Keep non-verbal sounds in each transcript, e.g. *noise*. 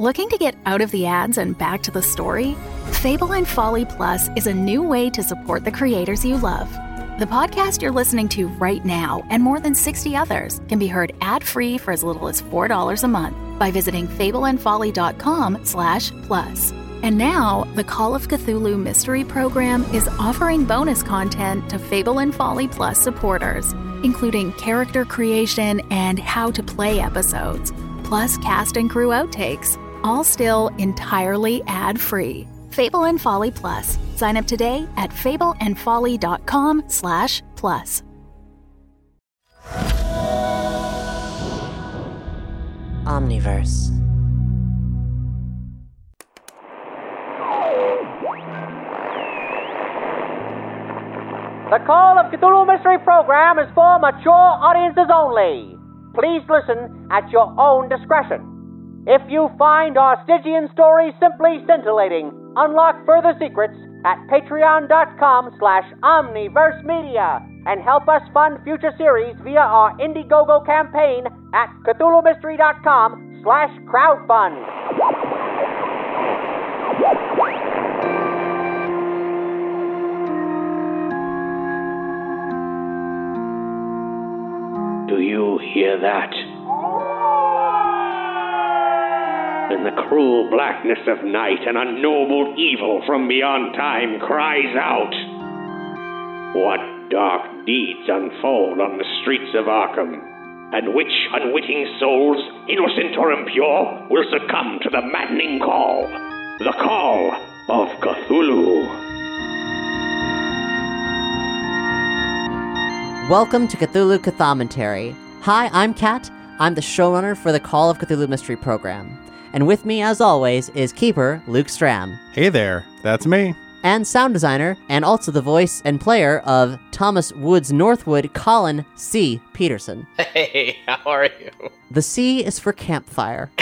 Looking to get out of the ads and back to the story? Fable and Folly Plus is a new way to support the creators you love. The podcast you're listening to right now and more than 60 others can be heard ad-free for as little as $4 a month by visiting fableandfolly.com slash plus. And now, the Call of Cthulhu Mystery Program is offering bonus content to Fable and Folly Plus supporters, including character creation and how to play episodes, plus cast and crew outtakes, all still entirely ad-free. Fable and Folly Plus. Sign up today at fableandfolly.com slash plus. Omniverse. The Call of Cthulhu Mystery Program is for mature audiences only. Please listen at your own discretion. If you find our Stygian story simply scintillating, unlock further secrets at patreon.com slash omniverse media and help us fund future series via our Indiegogo campaign at cthulhumystery.com slash crowdfund. Do you hear that? In the cruel blackness of night, an unknowable evil from beyond time cries out. What dark deeds unfold on the streets of Arkham, and which unwitting souls, innocent or impure, will succumb to the maddening call, the call of Cthulhu. Welcome to Cthulhu Cthommentary. Hi, I'm Kat. I'm the showrunner for the Call of Cthulhu Mystery Program. And with me, as always, is Keeper Luke Stram, Hey there, that's me. and sound designer, and also the voice and player of Thomas Woods Northwood, Colin C. Peterson. Hey, how are you? The C is for campfire. *laughs*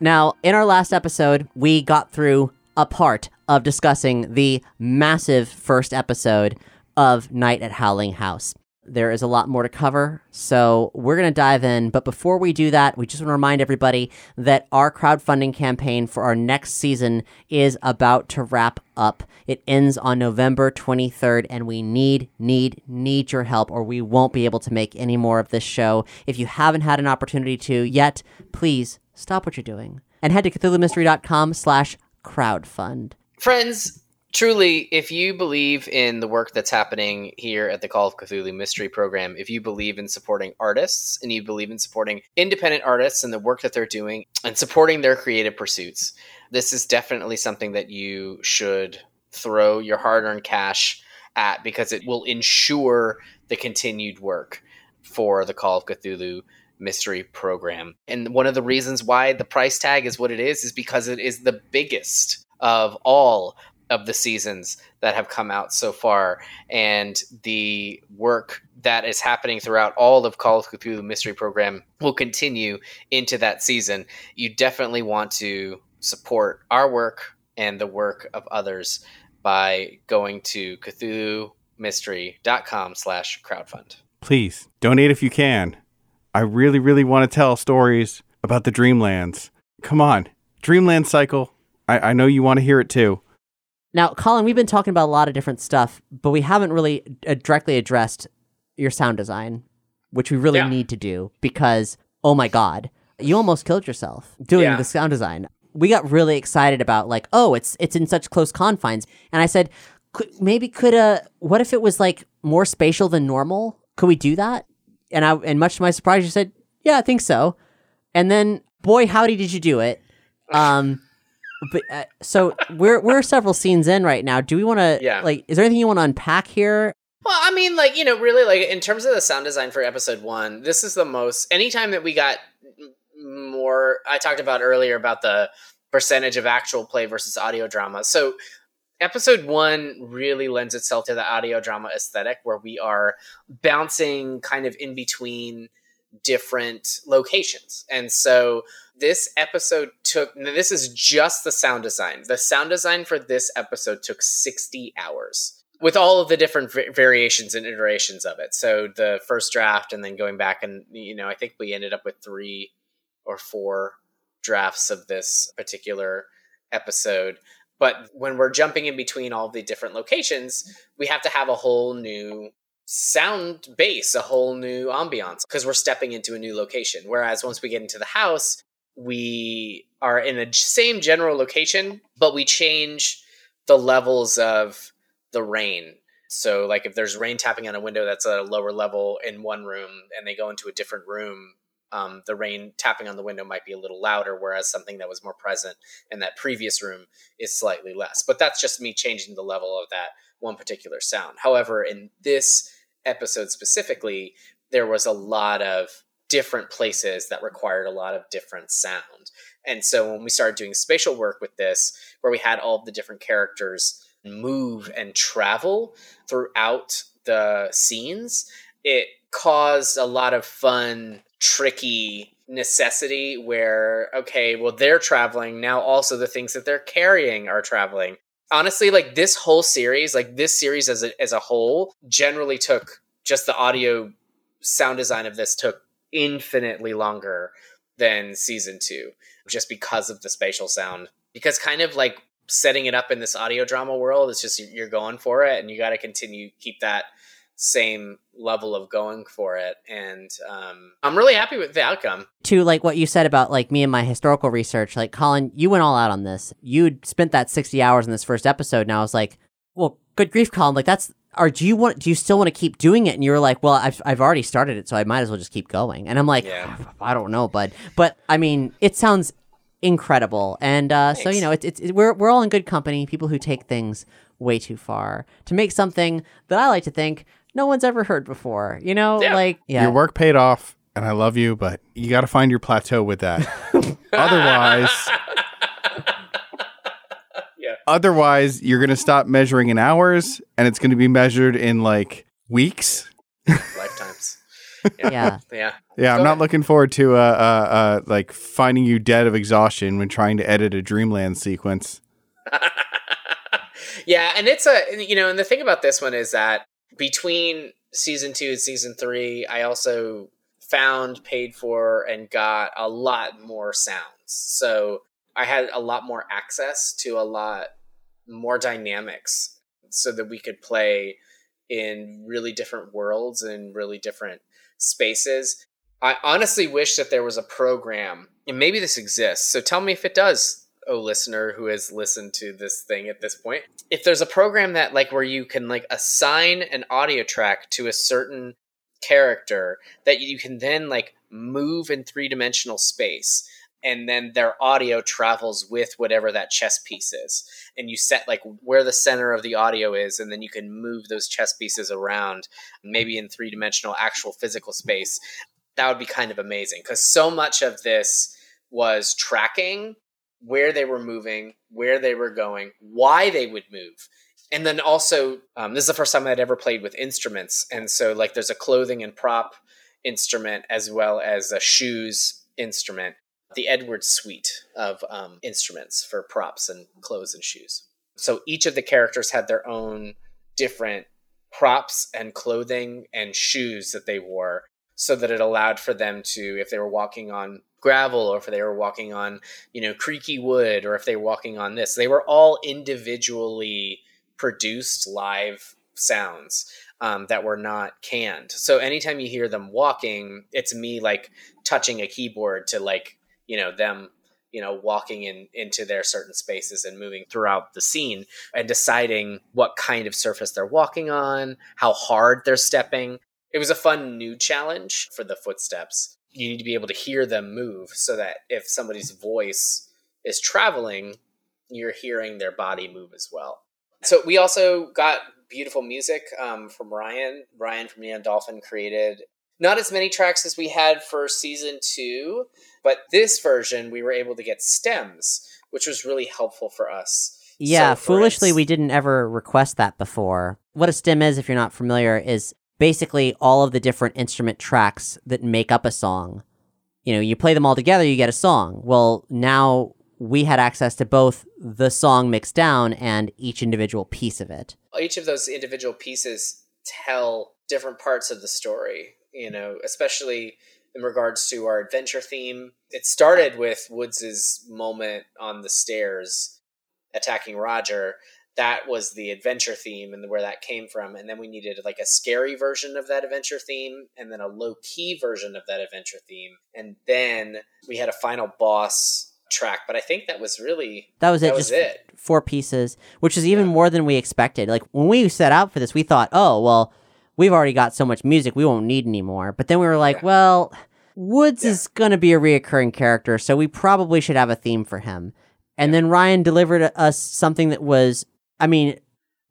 now, in our last episode, we got through a part of discussing the massive first episode of Night at Howling House. There is a lot more to cover, so we're going to dive in. But before we do that, we just want to remind everybody that our crowdfunding campaign for our next season is about to wrap up. It ends on November 23rd, and we need, need, need your help, or we won't be able to make any more of this show. If you haven't had an opportunity to yet, please stop what you're doing and head to CthulhuMystery.com slash crowdfund. Friends, truly, if you believe in the work that's happening here at the Call of Cthulhu Mystery Program, if you believe in supporting artists and you believe in supporting independent artists and the work that they're doing and supporting their creative pursuits, this is definitely something that you should throw your hard earned cash at because it will ensure the continued work for the Call of Cthulhu mystery program. And one of the reasons why the price tag is what it is is because it is the biggest of all of the seasons that have come out so far and the work that is happening throughout all of Call of Cthulhu mystery program will continue into that season. You definitely want to support our work and the work of others by going to cthulhumystery.com slash crowdfund. Please donate if you can. I really, really want to tell stories about the Dreamlands. Come on, Dreamland Cycle. I, I know you want to hear it too. Now, Colin, we've been talking about a lot of different stuff, but we haven't really uh, directly addressed your sound design, which we really Yeah. need to do because, oh my God, you almost killed yourself doing Yeah. the sound design. We got really excited about like, oh, it's it's in such close confines, and I said, maybe could uh, what if it was like more spatial than normal? Could we do that? And I, and much to my surprise, you said, yeah, I think so. And then, boy, howdy, did you do it? Um, but uh, so we're we're several scenes in right now. Do we want to Yeah. like? Is there anything you want to unpack here? Well, I mean, like, you know, really, like, in terms of the sound design for episode one, this is the most, anytime that we got more, I talked about earlier about the percentage of actual play versus audio drama. So episode one really lends itself to the audio drama aesthetic where we are bouncing kind of in between different locations. And so this episode took this is just the sound design. The sound design for this episode took 60 hours with all of the different variations and iterations of it. So the first draft and then going back and you know, I think we ended up with 3 or 4 drafts of this particular episode. But when we're jumping in between all the different locations, we have to have a whole new sound base, a whole new ambiance because we're stepping into a new location. Whereas once we get into the house, we are in the same general location, but we change the levels of the rain. So, like if there's rain tapping on a window that's at a lower level in one room and they go into a different room, um, the rain tapping on the window might be a little louder, whereas something that was more present in that previous room is slightly less. But that's just me changing the level of that one particular sound. However, in this episode specifically, there was a lot of different places that required a lot of different sound. And so when we started doing spatial work with this, where we had all the different characters move and travel throughout the scenes, it caused a lot of fun, tricky necessity where, okay, well, they're traveling. Now also the things that they're carrying are traveling. Honestly, like this whole series, like this series as a, as a whole, generally took just the audio sound design of this took infinitely longer than season two just because of the spatial sound. Because kind of like setting it up in this audio drama world it's just you're going for it and you got to continue keep that same level of going for it. And um, i'm really happy with the outcome. To like what you said about like me and my historical research like colin you went all out on this. You spent that 60 hours in this first episode and i was like well good grief colin like that's or do you want do you still want to keep doing it? And you're like well I've, I've already started it so i might as well just keep going. And i'm like yeah. i don't know bud. But i mean it sounds incredible. And uh, so you know it's, it's it, we're, we're all in good company people who take things way too far. To make something that i like to think no one's ever heard before you know yeah. like yeah your work paid off and i love you but you got to find your plateau with that *laughs* otherwise *laughs* yeah. Otherwise, you're going to stop measuring in hours and it's going to be measured in like weeks. *laughs* Lifetimes. Yeah. Yeah. Yeah, yeah I'm not looking forward to uh, uh, uh, like finding you dead of exhaustion when trying to edit a Dreamland sequence. yeah, and it's a you know, and the thing about this one is that between season 2 and season 3, I also found, paid for and got a lot more sounds. So I had a lot more access to a lot more dynamics so that we could play in really different worlds and really different spaces. I honestly wish that there was a program, and maybe this exists. So tell me if it does, oh listener who has listened to this thing at this point. If there's a program that like where you can like assign an audio track to a certain character that you can then like move in three-dimensional space and then their audio travels with whatever that chess piece is and you set like where the center of the audio is and then you can move those chess pieces around maybe in three-dimensional actual physical space that would be kind of amazing because so much of this was tracking where they were moving where they were going why they would move and then also um, this is the first time i'd ever played with instruments and so like there's a clothing and prop instrument as well as a shoes instrument the Edwards suite of um, instruments for props and clothes and shoes. So each of the characters had their own different props and clothing and shoes that they wore so that it allowed for them to if they were walking on gravel or if they were walking on you know creaky wood or if they were walking on this. They were all individually produced live sounds um, that were not canned. So anytime you hear them walking it's me like touching a keyboard to like you know them you know walking in into their certain spaces and moving throughout the scene and deciding what kind of surface they're walking on how hard they're stepping. It was a fun new challenge for the footsteps you need to be able to hear them move so that if somebody's voice is traveling you're hearing their body move as well so we also got beautiful music um, from ryan ryan from neon dolphin created not as many tracks as we had for season two, but this version we were able to get stems, which was really helpful for us. Yeah, So, for foolishly, we didn't ever request that before. What a stem is, if you're not familiar, is basically all of the different instrument tracks that make up a song. You know, you play them all together, you get a song. Well, now we had access to both the song mixed down and each individual piece of it. each of those individual pieces tell different parts of the story, you know, especially in regards to our adventure theme. It started with Woods's moment on the stairs attacking Roger. That was the adventure theme and where that came from. And then we needed like a scary version of that adventure theme and then a low key version of that adventure theme. And then we had a final boss track, but I think that was really That was it. That was just it. four pieces, which is even more than we expected. Like when we set out for this, we thought, oh well, we've already got so much music, we won't need any more. But then we were like, Yeah. well, Woods is gonna be a reoccurring character, so we probably should have a theme for him. And then Ryan delivered us something that was, I mean,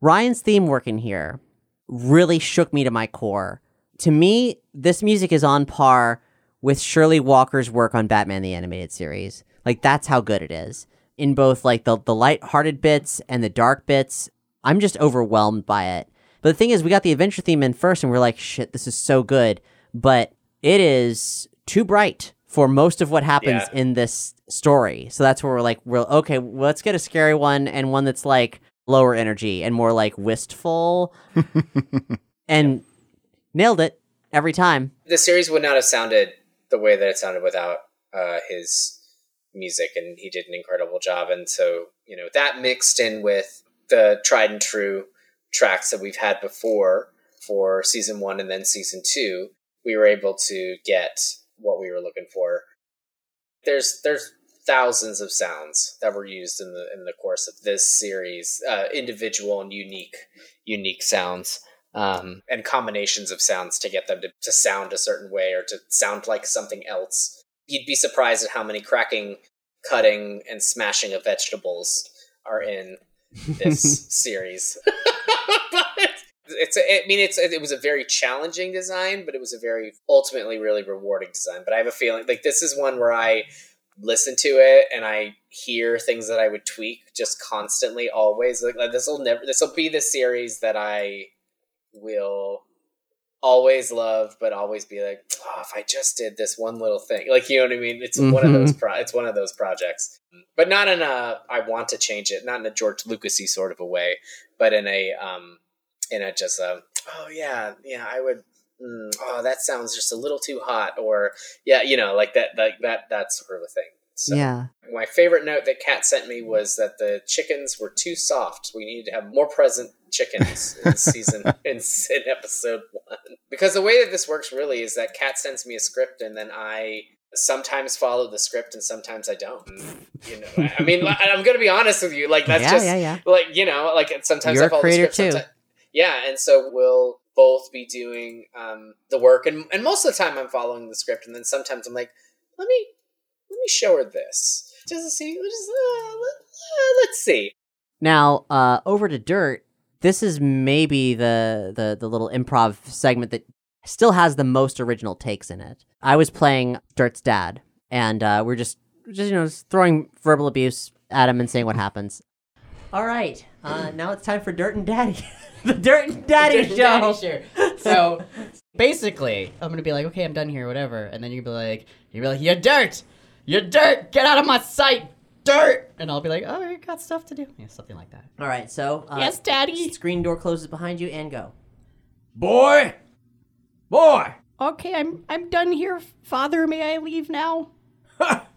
Ryan's theme work in here really shook me to my core. To me, this music is on par with Shirley Walker's work on Batman the Animated Series. Like that's how good it is. In both like the the light-hearted bits and the dark bits, I'm just overwhelmed by it. But the thing is, we got the adventure theme in first, and we're like, shit, this is so good. But it is too bright for most of what happens Yeah. in this story. So that's where we're like, we're okay. well, let's get a scary one and one that's like lower energy and more like wistful. *laughs* and nailed it every time. the series would not have sounded the way that it sounded without uh, his music, and he did an incredible job. And so, you know, that mixed in with the tried and true tracks that we've had before for season one and then season two, we were able to get what we were looking for. There's there's thousands of sounds that were used in the in the course of this series, uh, individual and unique unique sounds um, and combinations of sounds to get them to, to sound a certain way or to sound like something else. You'd be surprised at how many cracking, cutting, and smashing of vegetables are in this *laughs* series. but it's, I mean, it's it was a very challenging design, but it was a very ultimately really rewarding design. But I have a feeling like this is one where I listen to it and I hear things that I would tweak just constantly, always. Like, like this will never. This will be the series that I will always love, but always be like, oh, if I just did this one little thing, like you know what I mean? It's one of Mhm. those. Pro- it's one of those projects, but not in a I want to change it, not in a George Lucasy sort of a way, but in a um, in a just a oh yeah, yeah, I would. Mm, oh, that sounds just a little too hot, or yeah, you know, like that, like that, that sort of a thing. So, yeah. my favorite note that Kat sent me was that the chickens were too soft. We needed to have more present chickens in *laughs* season in, in episode one. Because the way that this works really is that Kat sends me a script and then I sometimes follow the script and sometimes I don't. You know, I mean, I'm going to be honest with you. Like that's yeah, just yeah, yeah. like you know, like sometimes You're I follow the script. too. yeah, and so we'll both be doing um, the work, and and most of the time I'm following the script, and then sometimes I'm like, let me let me show her this just see, just uh, let, uh, let's see. Now, uh, over to Dirt. This is maybe the, the the little improv segment that still has the most original takes in it. I was playing Dirt's dad, and uh, we're just just you know just throwing verbal abuse at him and seeing what happens. All right, uh, now it's time for Dirt and Daddy, *laughs* the Dirt and Daddy Dirt show. and Daddy show. So basically, I'm gonna be like, okay, I'm done here, whatever, and then you're gonna be like, you're like, you're dirt, you're dirt, get out of my sight, dirt, and I'll be like, oh, you got stuff to do, yeah, something like that. All right, so uh, yes, daddy. screen door closes behind you and go. Boy! Boy! Okay, I'm I'm done here, father. May I leave now?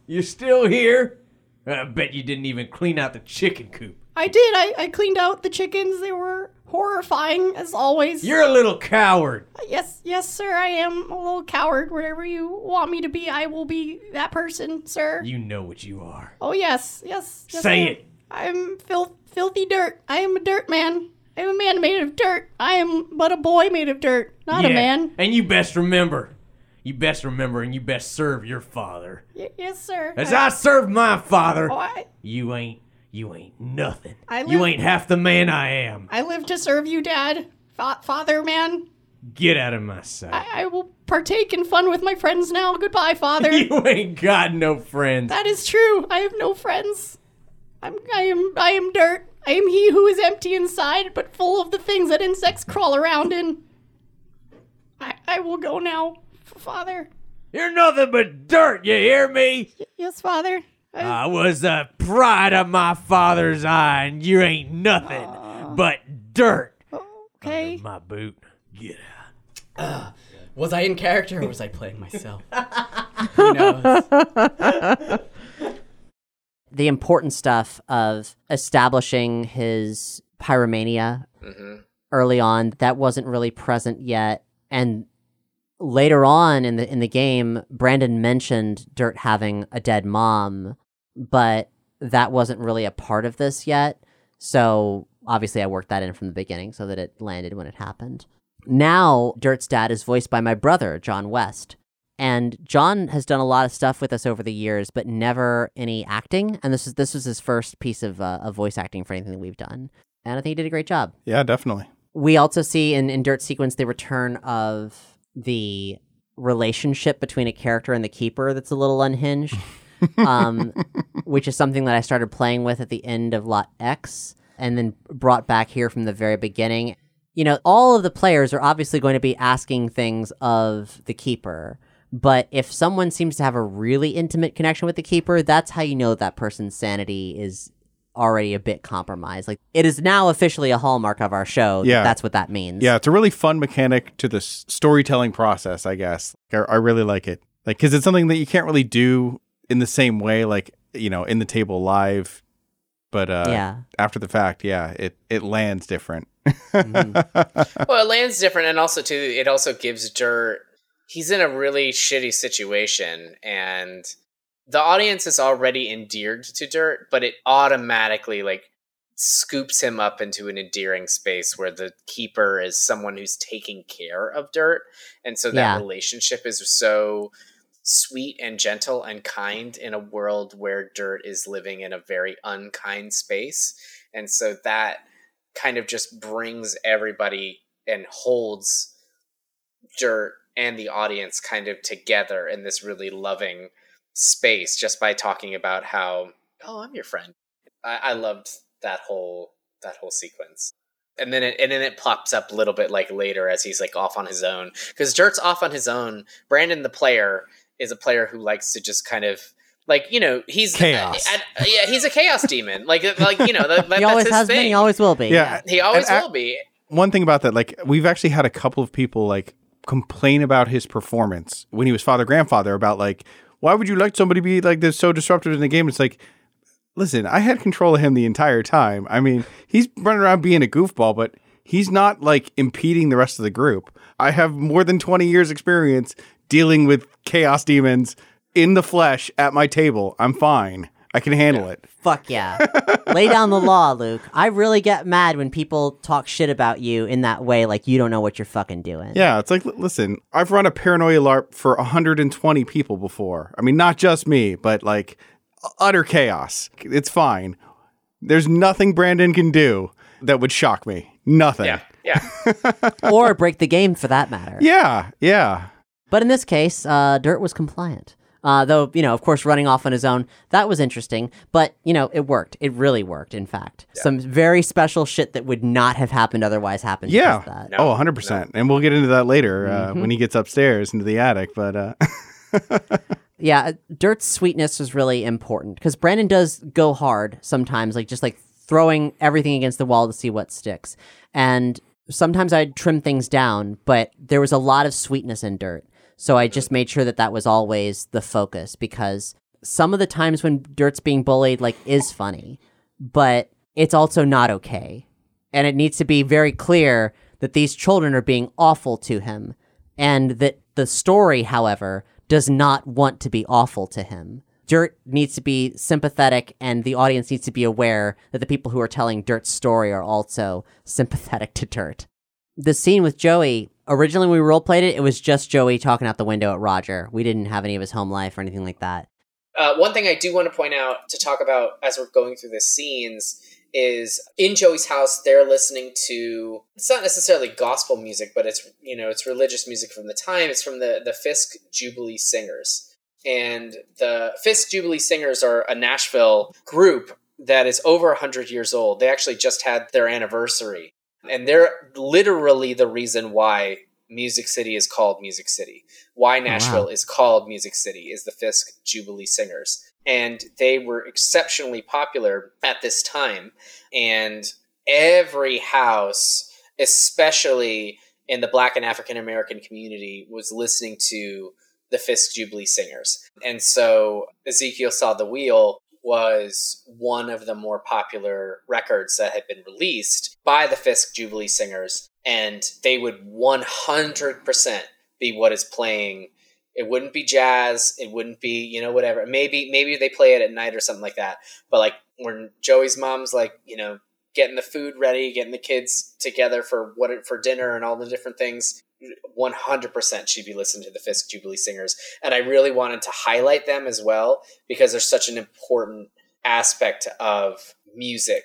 you're still here? I bet you didn't even clean out the chicken coop. I did. I, I cleaned out the chickens. They were horrifying as always. You're a little coward. yes, yes, sir. I am a little coward. Whatever you want me to be, I will be that person, sir. You know what you are. Oh yes, yes. yes, Say I it. I'm filth, filthy dirt. I am a dirt man. I am a man made of dirt. I am but a boy made of dirt, not a man. And you best remember. You best remember and you best serve your father. Y- yes, sir. As I served my father, oh, I, you ain't you ain't nothing. I you ain't half the man I am. I live to serve you, Dad. Fa- father, man. Get out of my sight. I-, I will partake in fun with my friends now. Goodbye, father. *laughs* you ain't got no friends. that is true. I have no friends. I'm, I am, I am dirt. I am he who is empty inside, but full of the things that insects crawl around in. I, I will go now, Father. You're nothing but dirt, you hear me? Yes, Father. I, I was the pride of my father's eye, and you ain't nothing but dirt. okay. My boot. Get out. Was I in character or was I playing myself? *laughs* Who knows? The important stuff of establishing his pyromania hmm early on that wasn't really present yet and later on in the in the game Brandon mentioned Dirt having a dead mom but that wasn't really a part of this yet. So obviously I worked that in from the beginning so that it landed when it happened. Now Dirt's dad is voiced by my brother John West. And John has done a lot of stuff with us over the years but never any acting. And this is this was his first piece of, uh, of voice acting for anything that we've done. And I think he did a great job. Yeah, definitely. we also see in, in Dirt Sequence the return of the relationship between a character and the keeper that's a little unhinged, *laughs* um, which is something that I started playing with at the end of Lot X and then brought back here from the very beginning. You know, all of the players are obviously going to be asking things of the keeper. But if someone seems to have a really intimate connection with the keeper, that's how you know that person's sanity is already a bit compromised. Like it is now officially a hallmark of our show. that Yeah. that's what that means. Yeah, it's a really fun mechanic to the s- storytelling process, I guess. I, I really like it. Like, because it's something that you can't really do in the same way, like, you know, in the table live. But uh, Yeah. after the fact, yeah, it, it lands different. *laughs* Well, it lands different, and also too, it also gives Dirt. He's in a really shitty situation, and the audience is already endeared to Dirt, but it automatically like scoops him up into an endearing space where the keeper is someone who's taking care of Dirt, and so that Yeah. relationship is so sweet and gentle and kind in a world where Dirt is living in a very unkind space, and so that kind of just brings everybody and holds dirt and the audience kind of together in this really loving space just by talking about how oh i'm your friend. I, I loved that whole that whole sequence. And then it and then it pops up a little bit like later as he's like off on his own. Because dirt's off on his own. Brandon the player is a player who likes to just kind of like you know he's Chaos. uh, uh, yeah he's a chaos demon like like you know that, *laughs* that, he that's always his has thing. been. He always will be. Yeah. He always And will be. One thing about that, like, we've actually had a couple of people, like, complain about his performance when he was father grandfather about, like, why would you let somebody be like this so disruptive in the game? It's like, listen, I had control of him the entire time. I mean, he's running around being a goofball, but he's not like impeding the rest of the group. I have more than 20 years experience dealing with chaos demons in the flesh at my table. I'm fine. I can handle it. Fuck yeah. Lay down the law, Luke. I really get mad when people talk shit about you in that way, like you don't know what you're fucking doing. Yeah, it's like, li- listen, I've run a paranoia LARP for 120 people before. I mean, not just me, but like utter chaos. It's fine. There's nothing Brandon can do that would shock me. Nothing. Yeah, yeah. *laughs* or break the game for that matter. Yeah, yeah. But in this case, uh, Dirt was compliant. Uh, though, you know, of course, running off on his own, that was interesting. But, you know, it worked. It really worked, in fact. Some very special shit that would not have happened otherwise happened. Yeah. that. oh, 100%. And we'll get into that later uh, when he gets upstairs into the attic. But uh, *laughs* Yeah, uh, Dirt's sweetness was really important because Brandon does go hard sometimes, like just like throwing everything against the wall to see what sticks. And sometimes I'd trim things down, but there was a lot of sweetness in Dirt. So I just made sure that that was always the focus because some of the times when Dirt's being bullied, like, is funny, but it's also not okay. And it needs to be very clear that these children are being awful to him and that the story, however, does not want to be awful to him. Dirt needs to be sympathetic, and the audience needs to be aware that the people who are telling Dirt's story are also sympathetic to Dirt. The scene with Joey, originally when we role played it, it was just Joey talking out the window at Roger. We didn't have any of his home life or anything like that. Uh, one thing I do want to point out to talk about as we're going through the scenes is in Joey's house they're listening to it's not necessarily gospel music but it's you know it's religious music from the time it's from the the Fisk Jubilee Singers and the Fisk Jubilee Singers are a Nashville group that is over 100 years old. They actually just had their anniversary. And they're literally the reason why Music City is called Music City. Why oh, Nashville is called Music City is the Fisk Jubilee Singers. And they were exceptionally popular at this time. And every house, especially in the Black and African American community, was listening to the Fisk Jubilee Singers. And so Ezekiel Saw the Wheel was one of the more popular records that had been released by the Fisk Jubilee Singers. And they would 100% be what is playing. It wouldn't be jazz. It wouldn't be, you know, whatever. Maybe, maybe they play it at night or something like that. But like when Joey's mom's like, you know, getting the food ready, getting the kids together for what for dinner and all the different things. 100% she'd be listening to the Fisk Jubilee Singers. And I really wanted to highlight them as well because they're such an important aspect of music,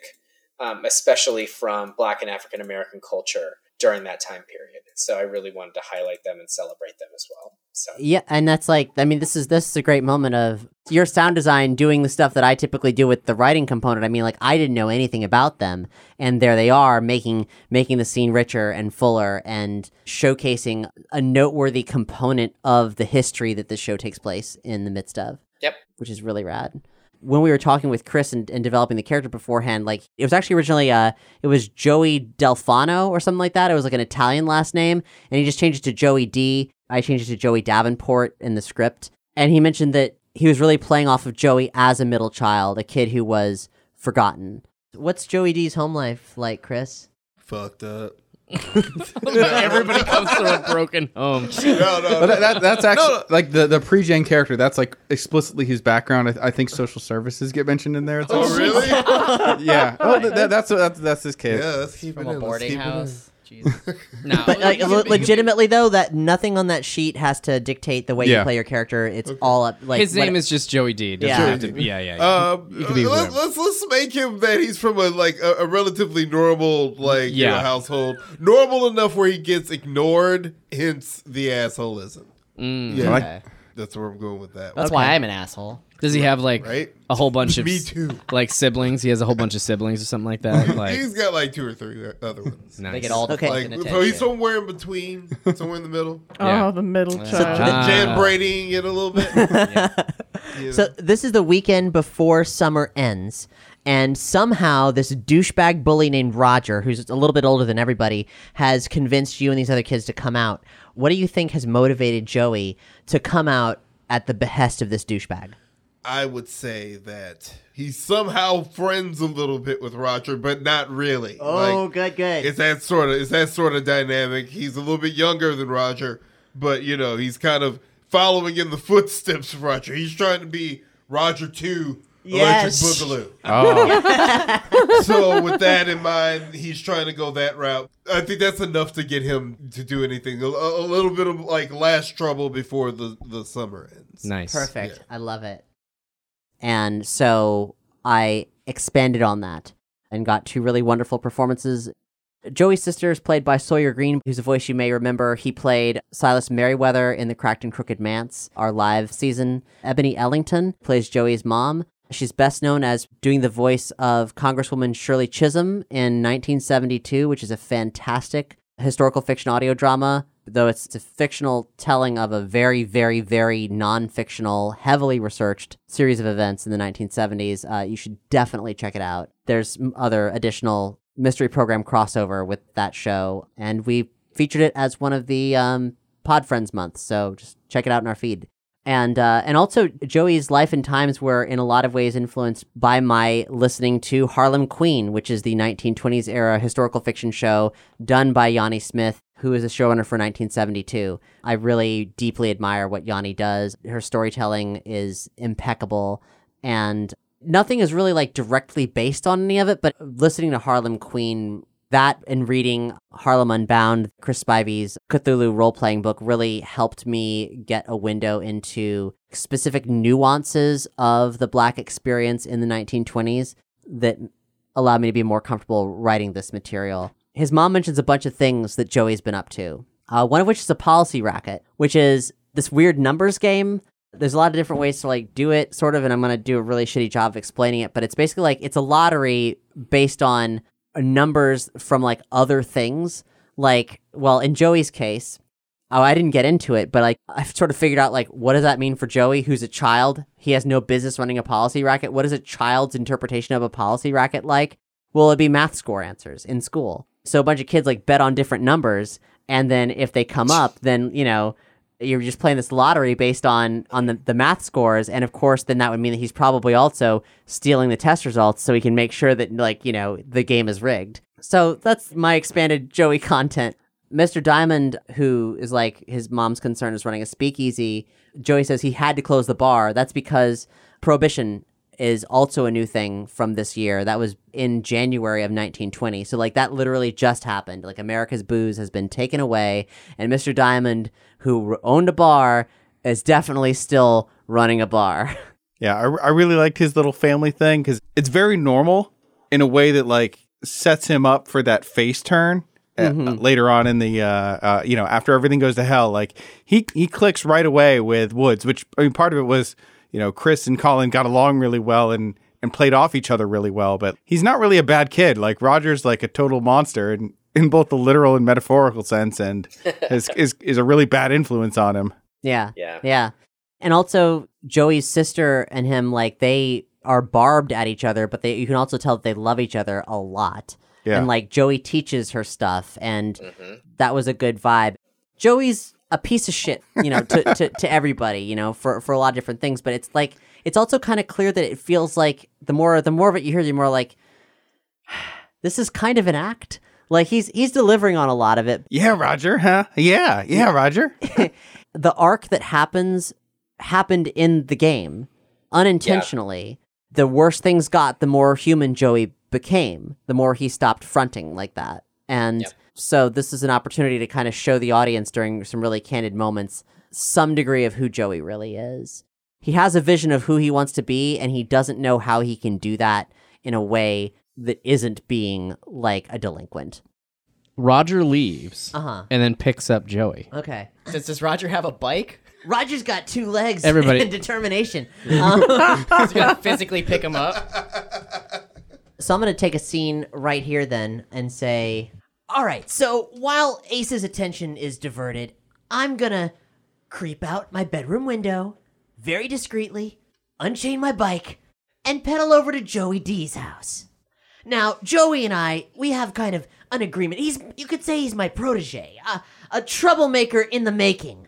um, especially from Black and African American culture during that time period. So I really wanted to highlight them and celebrate them as well. So Yeah, and that's like I mean this is this is a great moment of your sound design doing the stuff that I typically do with the writing component. I mean like I didn't know anything about them and there they are making making the scene richer and fuller and showcasing a noteworthy component of the history that this show takes place in the midst of. Yep. Which is really rad. When we were talking with Chris and, and developing the character beforehand, like it was actually originally uh it was Joey Delfano or something like that. It was like an Italian last name, and he just changed it to Joey D. I changed it to Joey Davenport in the script. And he mentioned that he was really playing off of Joey as a middle child, a kid who was forgotten. What's Joey D's home life like, Chris? Fucked up. Everybody comes from a broken home. *laughs* No, no, But that, that, that's actually like the the pre Jane character. That's like explicitly his background. I, I think social services get mentioned in there. It's Oh, like- really? *laughs* yeah. *laughs* Oh, oh, that, that- that's that's that's his kid. yeah, let's keep it From in. a let's boarding keep it in. house. Jesus. *laughs* No, But like, le- legitimately though, that nothing on that sheet has to dictate the way you play your character. It's all up. Like his name what- is just Joey D. It doesn't Yeah. have to be- yeah, yeah. yeah. Um, could be let, whoever. let's let's make him that he's from a like a, a relatively normal like you know, Yeah. household, normal enough where he gets ignored. Hence the assholeism. Mm. Yeah, Okay. that's where I'm going with that. That's why I'm an asshole. Does he have like Right? a whole bunch *laughs* of Me too. like siblings? He has a whole bunch of siblings or something like that. *laughs* Like He's got like two or three other ones. *laughs* nice. They get all the Okay. fucking Like, attention. so he's somewhere in between, somewhere in the middle. Yeah. Oh, the middle So- child. Ah. Jan Bradying it a little bit. You So this is the weekend before summer ends, and somehow this douchebag bully named Roger, who's a little bit older than everybody, has convinced you and these other kids to come out. What do you think has motivated Joey to come out at the behest of this douchebag? I would say that he somehow friends a little bit with Roger, but not really. Oh, like, good, good. it's that sort of it's that sort of dynamic. He's a little bit younger than Roger, but you know he's kind of following in the footsteps of Roger. He's trying to be Roger Two Yes. Electric Boogaloo. Oh, *laughs* so with that in mind, he's trying to go that route. I think that's enough to get him to do anything. A, a little bit of like last trouble before the the summer ends. nice. Perfect. I love it. And so I expanded on that and got two really wonderful performances. Joey's sister is played by Sawyer Green, whose voice you may remember. He played Silas Merriweather in the Cracked and Crooked Manse, our live season. Ebony Ellington plays Joey's mom. She's best known as doing the voice of Congresswoman Shirley Chisholm in 1972, which is a fantastic historical fiction audio drama, though it's, a fictional telling of a very, very, very non fictional, heavily researched series of events in the 1970s. Uh, you should definitely check it out. There's other additional mystery program crossover with that show, and we featured it as one of the um, Pod Friends months, so just check it out in our feed. And uh, and also Joey's life and times were in a lot of ways influenced by my listening to Harlem Queen, which is the 1920s era historical fiction show done by Yanni Smith, who is a showrunner for 1972. I really deeply admire what Yanni does. Her storytelling is impeccable, and nothing is really like directly based on any of it. But listening to Harlem Queen that and reading Harlem Unbound, Chris Spivey's Cthulhu role playing book, really helped me get a window into specific nuances of the Black experience in the 1920s that allowed me to be more comfortable writing this material. His mom mentions a bunch of things that Joey's been up to, uh, one of which is a policy racket, which is this weird numbers game There's a lot of different ways to like do it, sort of, and I'm gonna do a really shitty job of explaining it. But it's basically like it's a lottery based on numbers from like other things. Like, well, in Joey's case, oh, I didn't get into it, but like I've sort of figured out like what does that mean for Joey, who's a child? He has no business running a policy racket. What is a child's interpretation of a policy racket like? Will it'd be math score answers in school. So a bunch of kids like bet on different numbers, and then if they come up, then you know you're just playing this lottery based on on the, the math scores, and of course, then that would mean that he's probably also stealing the test results so he can make sure that like you know the game is rigged. So that's my expanded Joey content. Mr. Diamond, who is like his mom's concern is running a speakeasy, Joey says he had to close the bar. That's because prohibition is also a new thing from this year. That was in January of 1920. So like that literally just happened. Like America's booze has been taken away and Mr. Diamond who owned a bar is definitely still running a bar. *laughs* Yeah, I, I really liked his little family thing because it's very normal in a way that like sets him up for that face turn uh, later on in the uh, uh, you know after everything goes to hell. Like he he clicks right away with Woods, which I mean part of it was you know Chris and Colin got along really well and and played off each other really well. But he's not really a bad kid. Like Roger's like a total monster and in both the literal and metaphorical sense, and *laughs* is is is a really bad influence on him. Yeah. Yeah. Yeah. And also Joey's sister and him like they are barbed at each other, but they you can also tell that they love each other a lot. Yeah. And like Joey teaches her stuff and mm-hmm. that was a good vibe. Joey's a piece of shit, you know, to, to, to everybody, you know, for, for a lot of different things. But it's like it's also kind of clear that it feels like the more the more of it you hear, the more like *sighs* this is kind of an act. Like he's he's delivering on a lot of it, Yeah, Roger, huh? Yeah, yeah, Roger. *laughs* the arc that happens happened in the game unintentionally. The worse things got, the more human Joey became, the more he stopped fronting like that. And Yep. So this is an opportunity to kind of show the audience during some really candid moments some degree of who Joey really is. He has a vision of who he wants to be, and he doesn't know how he can do that in a way that isn't being like a delinquent. Roger leaves Uh-huh. and then picks up Joey. Okay. Does, does Roger have a bike? Roger's got two legs Everybody- and *laughs* determination. *laughs* Um, He's gonna physically pick him up. *laughs* So I'm going to take a scene right here then and say, all right, so while Ace's attention is diverted, I'm to creep out my bedroom window very discreetly, unchain my bike, and pedal over to Joey D's house. Now, Joey and I, we have kind of an agreement. He's, you could say he's my protege, a, a troublemaker in the making.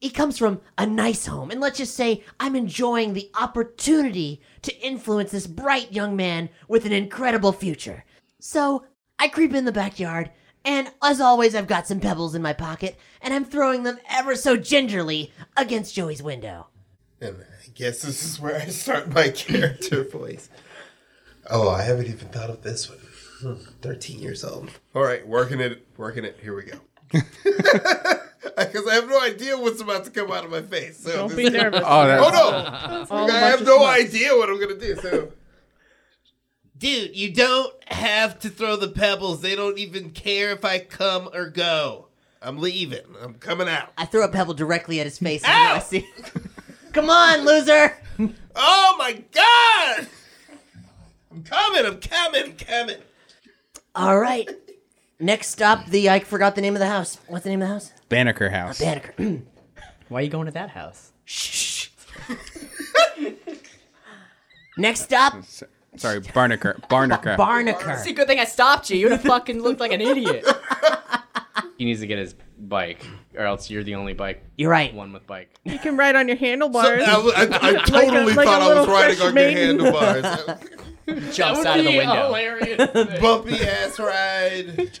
He comes from a nice home, and let's just say I'm enjoying the opportunity to influence this bright young man with an incredible future. So I creep in the backyard, and as always, I've got some pebbles in my pocket, and I'm throwing them ever so gingerly against Joey's window. And I guess this is where I start my *laughs* character voice. Oh, I haven't even thought of this one. Hmm, 13 years old. All right, working it, working it. Here we go. *laughs* Because I have no idea what's about to come out of my face. So Don't this- be nervous. Oh, that's, Oh no! All a I bunch have no smuts. idea what I'm gonna do. So, dude, you don't have to throw the pebbles. They don't even care if I come or go. I'm leaving. I'm coming out. I throw a pebble directly at his face. and I see. *laughs* Come on, loser! Oh my god! I'm coming. I'm coming. I'm coming. All right. Next stop, the I forgot the name of the house. What's the name of the house? Banneker House. Banneker. *clears throat* Why are you going to that house? Shh. *laughs* Next stop, Sorry, Barnaker. Barnaker. Barnaker. See, good thing I stopped you. You would have fucking looked like an idiot. *laughs* He needs to get his bike, or else you're the only bike You're right. one with bike. You can ride on your So, handlebars. I, I, I totally like a thought I was riding fresh on your maiden. handlebars. *laughs* Jumps out of the window. Hilarious. *laughs* Bumpy ass ride.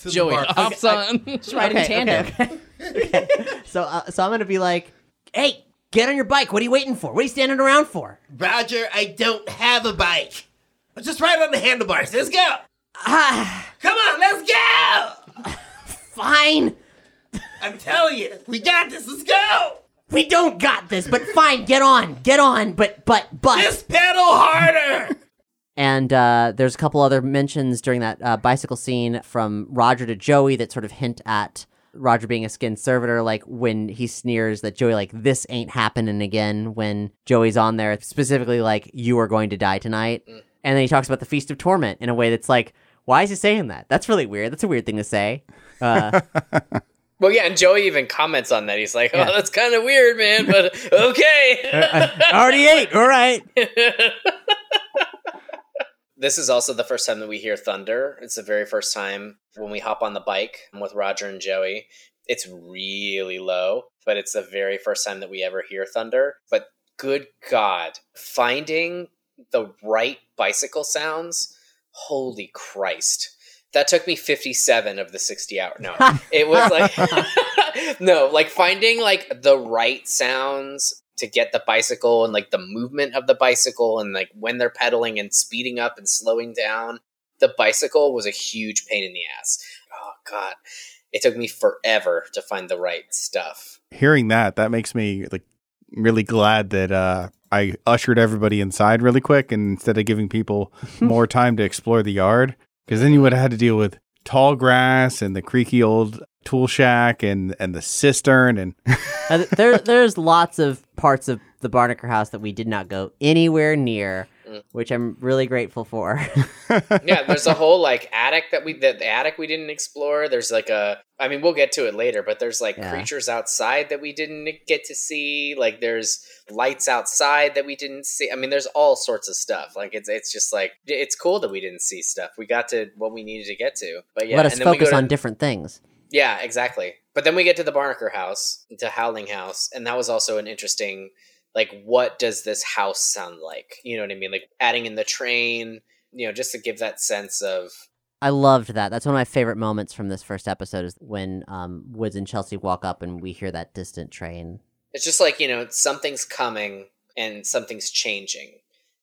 To Joey, the bar. Hops on. Just ride in tandem. okay. So, uh, so I'm gonna be like, hey, get on your bike. What are you waiting for? What are you standing around for? Roger, I don't have a bike. Let's just ride on the handlebars. Let's go. Ah, Come on, let's go. *laughs* fine. I'm telling you, we got this. Let's go. We don't got this, but fine. Get on. Get on. But, but, but. Just pedal harder. And uh, there's a couple other mentions during that uh, bicycle scene from Roger to Joey that sort of hint at Roger being a skin servitor, like when he sneers that Joey, like, this ain't happening again when Joey's on there, specifically like, you are going to die tonight. Mm. And then he talks about the Feast of Torment in a way that's like, why is he saying that? That's really weird. That's a weird thing to say. Uh, *laughs* Well, yeah, and Joey even comments on that. He's like, "Oh, Yeah. that's kind of weird, man, but *laughs* okay." I *laughs* already ate. All right. This is also the first time that we hear thunder. It's the very first time when we hop on the bike with Roger and Joey. It's really low, but it's the very first time that we ever hear thunder. But good God, finding the right bicycle sounds, holy Christ. That took me 57 of the 60 hour. No, *laughs* it was like, *laughs* no, like finding like the right sounds to get the bicycle and like the movement of the bicycle and like when they're pedaling and speeding up and slowing down. The bicycle was a huge pain in the ass. Oh, God. It took me forever to find the right stuff. Hearing that, that makes me like really glad that uh, I ushered everybody inside really quick, and instead of giving people *laughs* more time to explore the yard, because then you would have had to deal with tall grass and the creaky old tool shack and and the cistern and *laughs* Uh, there, there's lots of parts of the Barnaker house that we did not go anywhere near, Mm. which I'm really grateful for. *laughs* yeah, there's a whole like attic that we the, the attic we didn't explore. There's like a I mean we'll get to it later, but there's like Yeah. creatures outside that we didn't get to see. Like there's lights outside that we didn't see. I mean there's all sorts of stuff. Like it's it's just like it's cool that we didn't see stuff. We got to what we needed to get to. But yeah, Let us and then we go focus to- on different things. Yeah, exactly. But then we get to the Barnaker house, to Howling House, and that was also an interesting like what does this house sound like? You know what I mean? Like adding in the train, you know, just to give that sense of I loved that. That's one of my favorite moments from this first episode is when um, Woods and Chelsea walk up and we hear that distant train. it's just like, you know, something's coming and something's changing.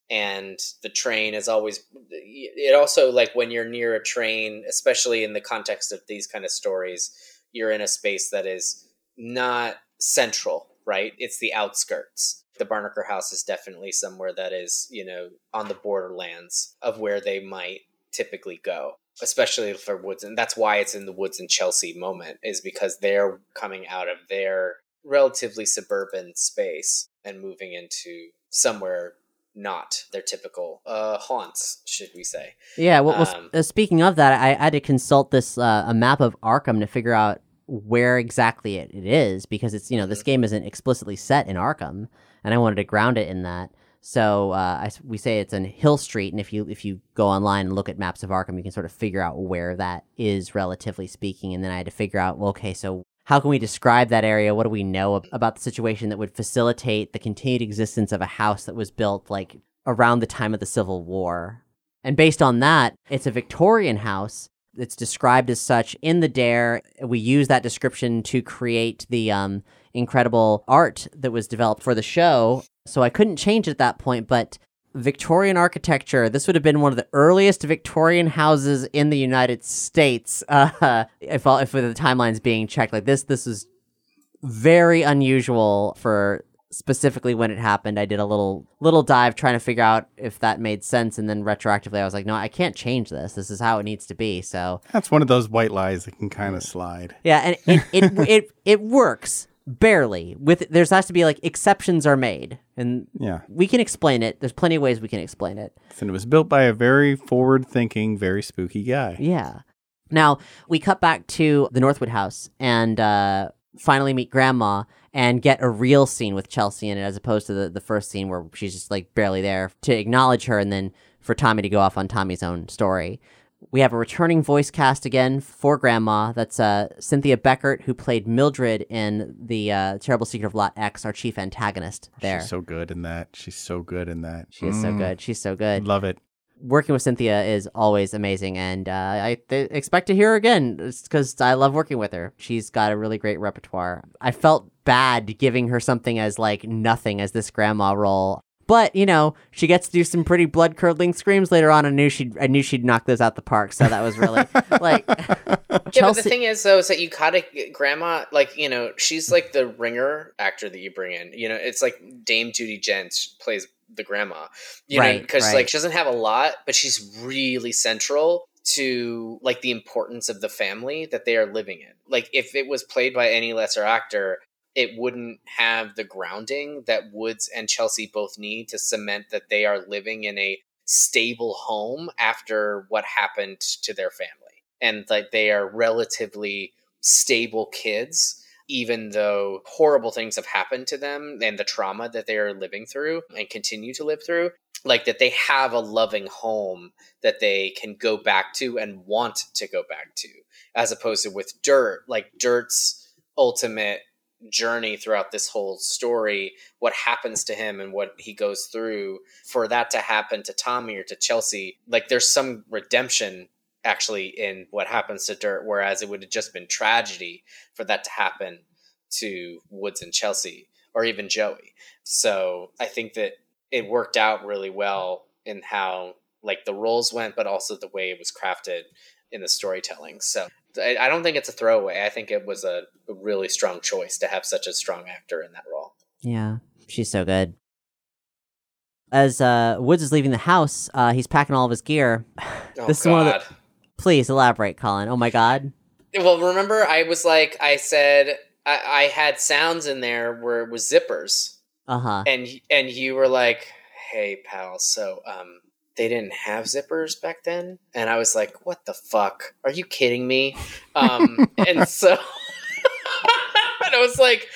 And the train is always it also like when you're near a train, especially in the context of these kind of stories, you're in a space that is not central, right? It's the outskirts. The Barnaker house is definitely somewhere that is, you know, on the borderlands of where they might typically go, especially for Woods. And that's why it's in the Woods and Chelsea moment, is because they're coming out of their relatively suburban space and moving into somewhere not their typical uh, haunts, should we say. Yeah, well, well, Um, uh, speaking of that, I, I had to consult this uh, a map of Arkham to figure out where exactly it, it is because it's you know this game isn't explicitly set in Arkham, and I wanted to ground it in that. So uh, I we say it's in Hill Street, and if you if you go online and look at maps of Arkham, you can sort of figure out where that is, relatively speaking. And then I had to figure out, well, okay, so how can we describe that area? What do we know ab- about the situation that would facilitate the continued existence of a house that was built like around the time of the Civil War? And based on that, it's a Victorian house. It's described as such in the Dare. We use that description to create the um, incredible art that was developed for the show. So I couldn't change it at that point, but Victorian architecture, this would have been one of the earliest Victorian houses in the United States. *laughs* Uh, if, all, if the timeline's being checked like this, this is very unusual for specifically when it happened. I did a little little dive trying to figure out if that made sense, and then retroactively I was like, no, I can't change this. This is how it needs to be. So that's one of those white lies that can kind of slide. yeah, and it it *laughs* it, it works barely. With there's has to be like exceptions are made, and Yeah. we can explain it. There's plenty of ways we can explain it. And it was built by a very forward-thinking, very spooky guy. Yeah. Now we cut back to the Northwood house and uh, finally meet Grandma and get a real scene with Chelsea in it, as opposed to the, the first scene where she's just like barely there to acknowledge her and then for Tommy to go off on Tommy's own story. We have a returning voice cast again for Grandma. That's uh, Cynthia Beckert, who played Mildred in the uh, Terrible Secret of Lot X, our chief antagonist. There, She's so good in that. She's so good in that. she is so Mm. good. She's so good Love it. working with Cynthia is always amazing, and uh, I th- expect to hear her again because I love working with her. She's got a really great repertoire. I felt bad giving her something as like nothing as this grandma role, but you know she gets to do some pretty blood curdling screams later on. I knew she'd I knew she'd knock those out the park, so that was really *laughs* like Yeah, but the thing is, though, is that you gotta grandma, like you know, she's like the ringer actor that you bring in. You know, it's like Dame Judi Dench plays the grandma. You know, Right, because right. like she doesn't have a lot, but she's really central to like the importance of the family that they are living in. Like if it was played by any lesser actor, it wouldn't have the grounding that Woods and Chelsea both need to cement that they are living in a stable home after what happened to their family. And like they are relatively stable kids even though horrible things have happened to them and the trauma that they are living through and continue to live through like that they have a loving home that they can go back to and want to go back to as opposed to with dirt like dirt's ultimate journey throughout this whole story what happens to him and what he goes through for that to happen to tommy or to chelsea like there's some redemption actually in what happens to dirt whereas it would have just been tragedy for that to happen to woods and chelsea or even joey so i think that it worked out really well in how like the roles went, but also the way it was crafted in the storytelling. So I, don't think it's a throwaway. I think it was a, a really strong choice to have such a strong actor in that role. Yeah, she's so good. As uh, Woods is leaving the house, uh, he's packing all of his gear. *laughs* Oh this God. is one of the. Please elaborate, Colin. Oh my God. *laughs* Well, remember I was like I said I, I had sounds in there where it was zippers, Uh huh. and and you were like, "Hey, pal, so um." They didn't have zippers back then, and I was like, "What the fuck? Are you kidding me?" Um, *laughs* and so, *laughs* and I was like,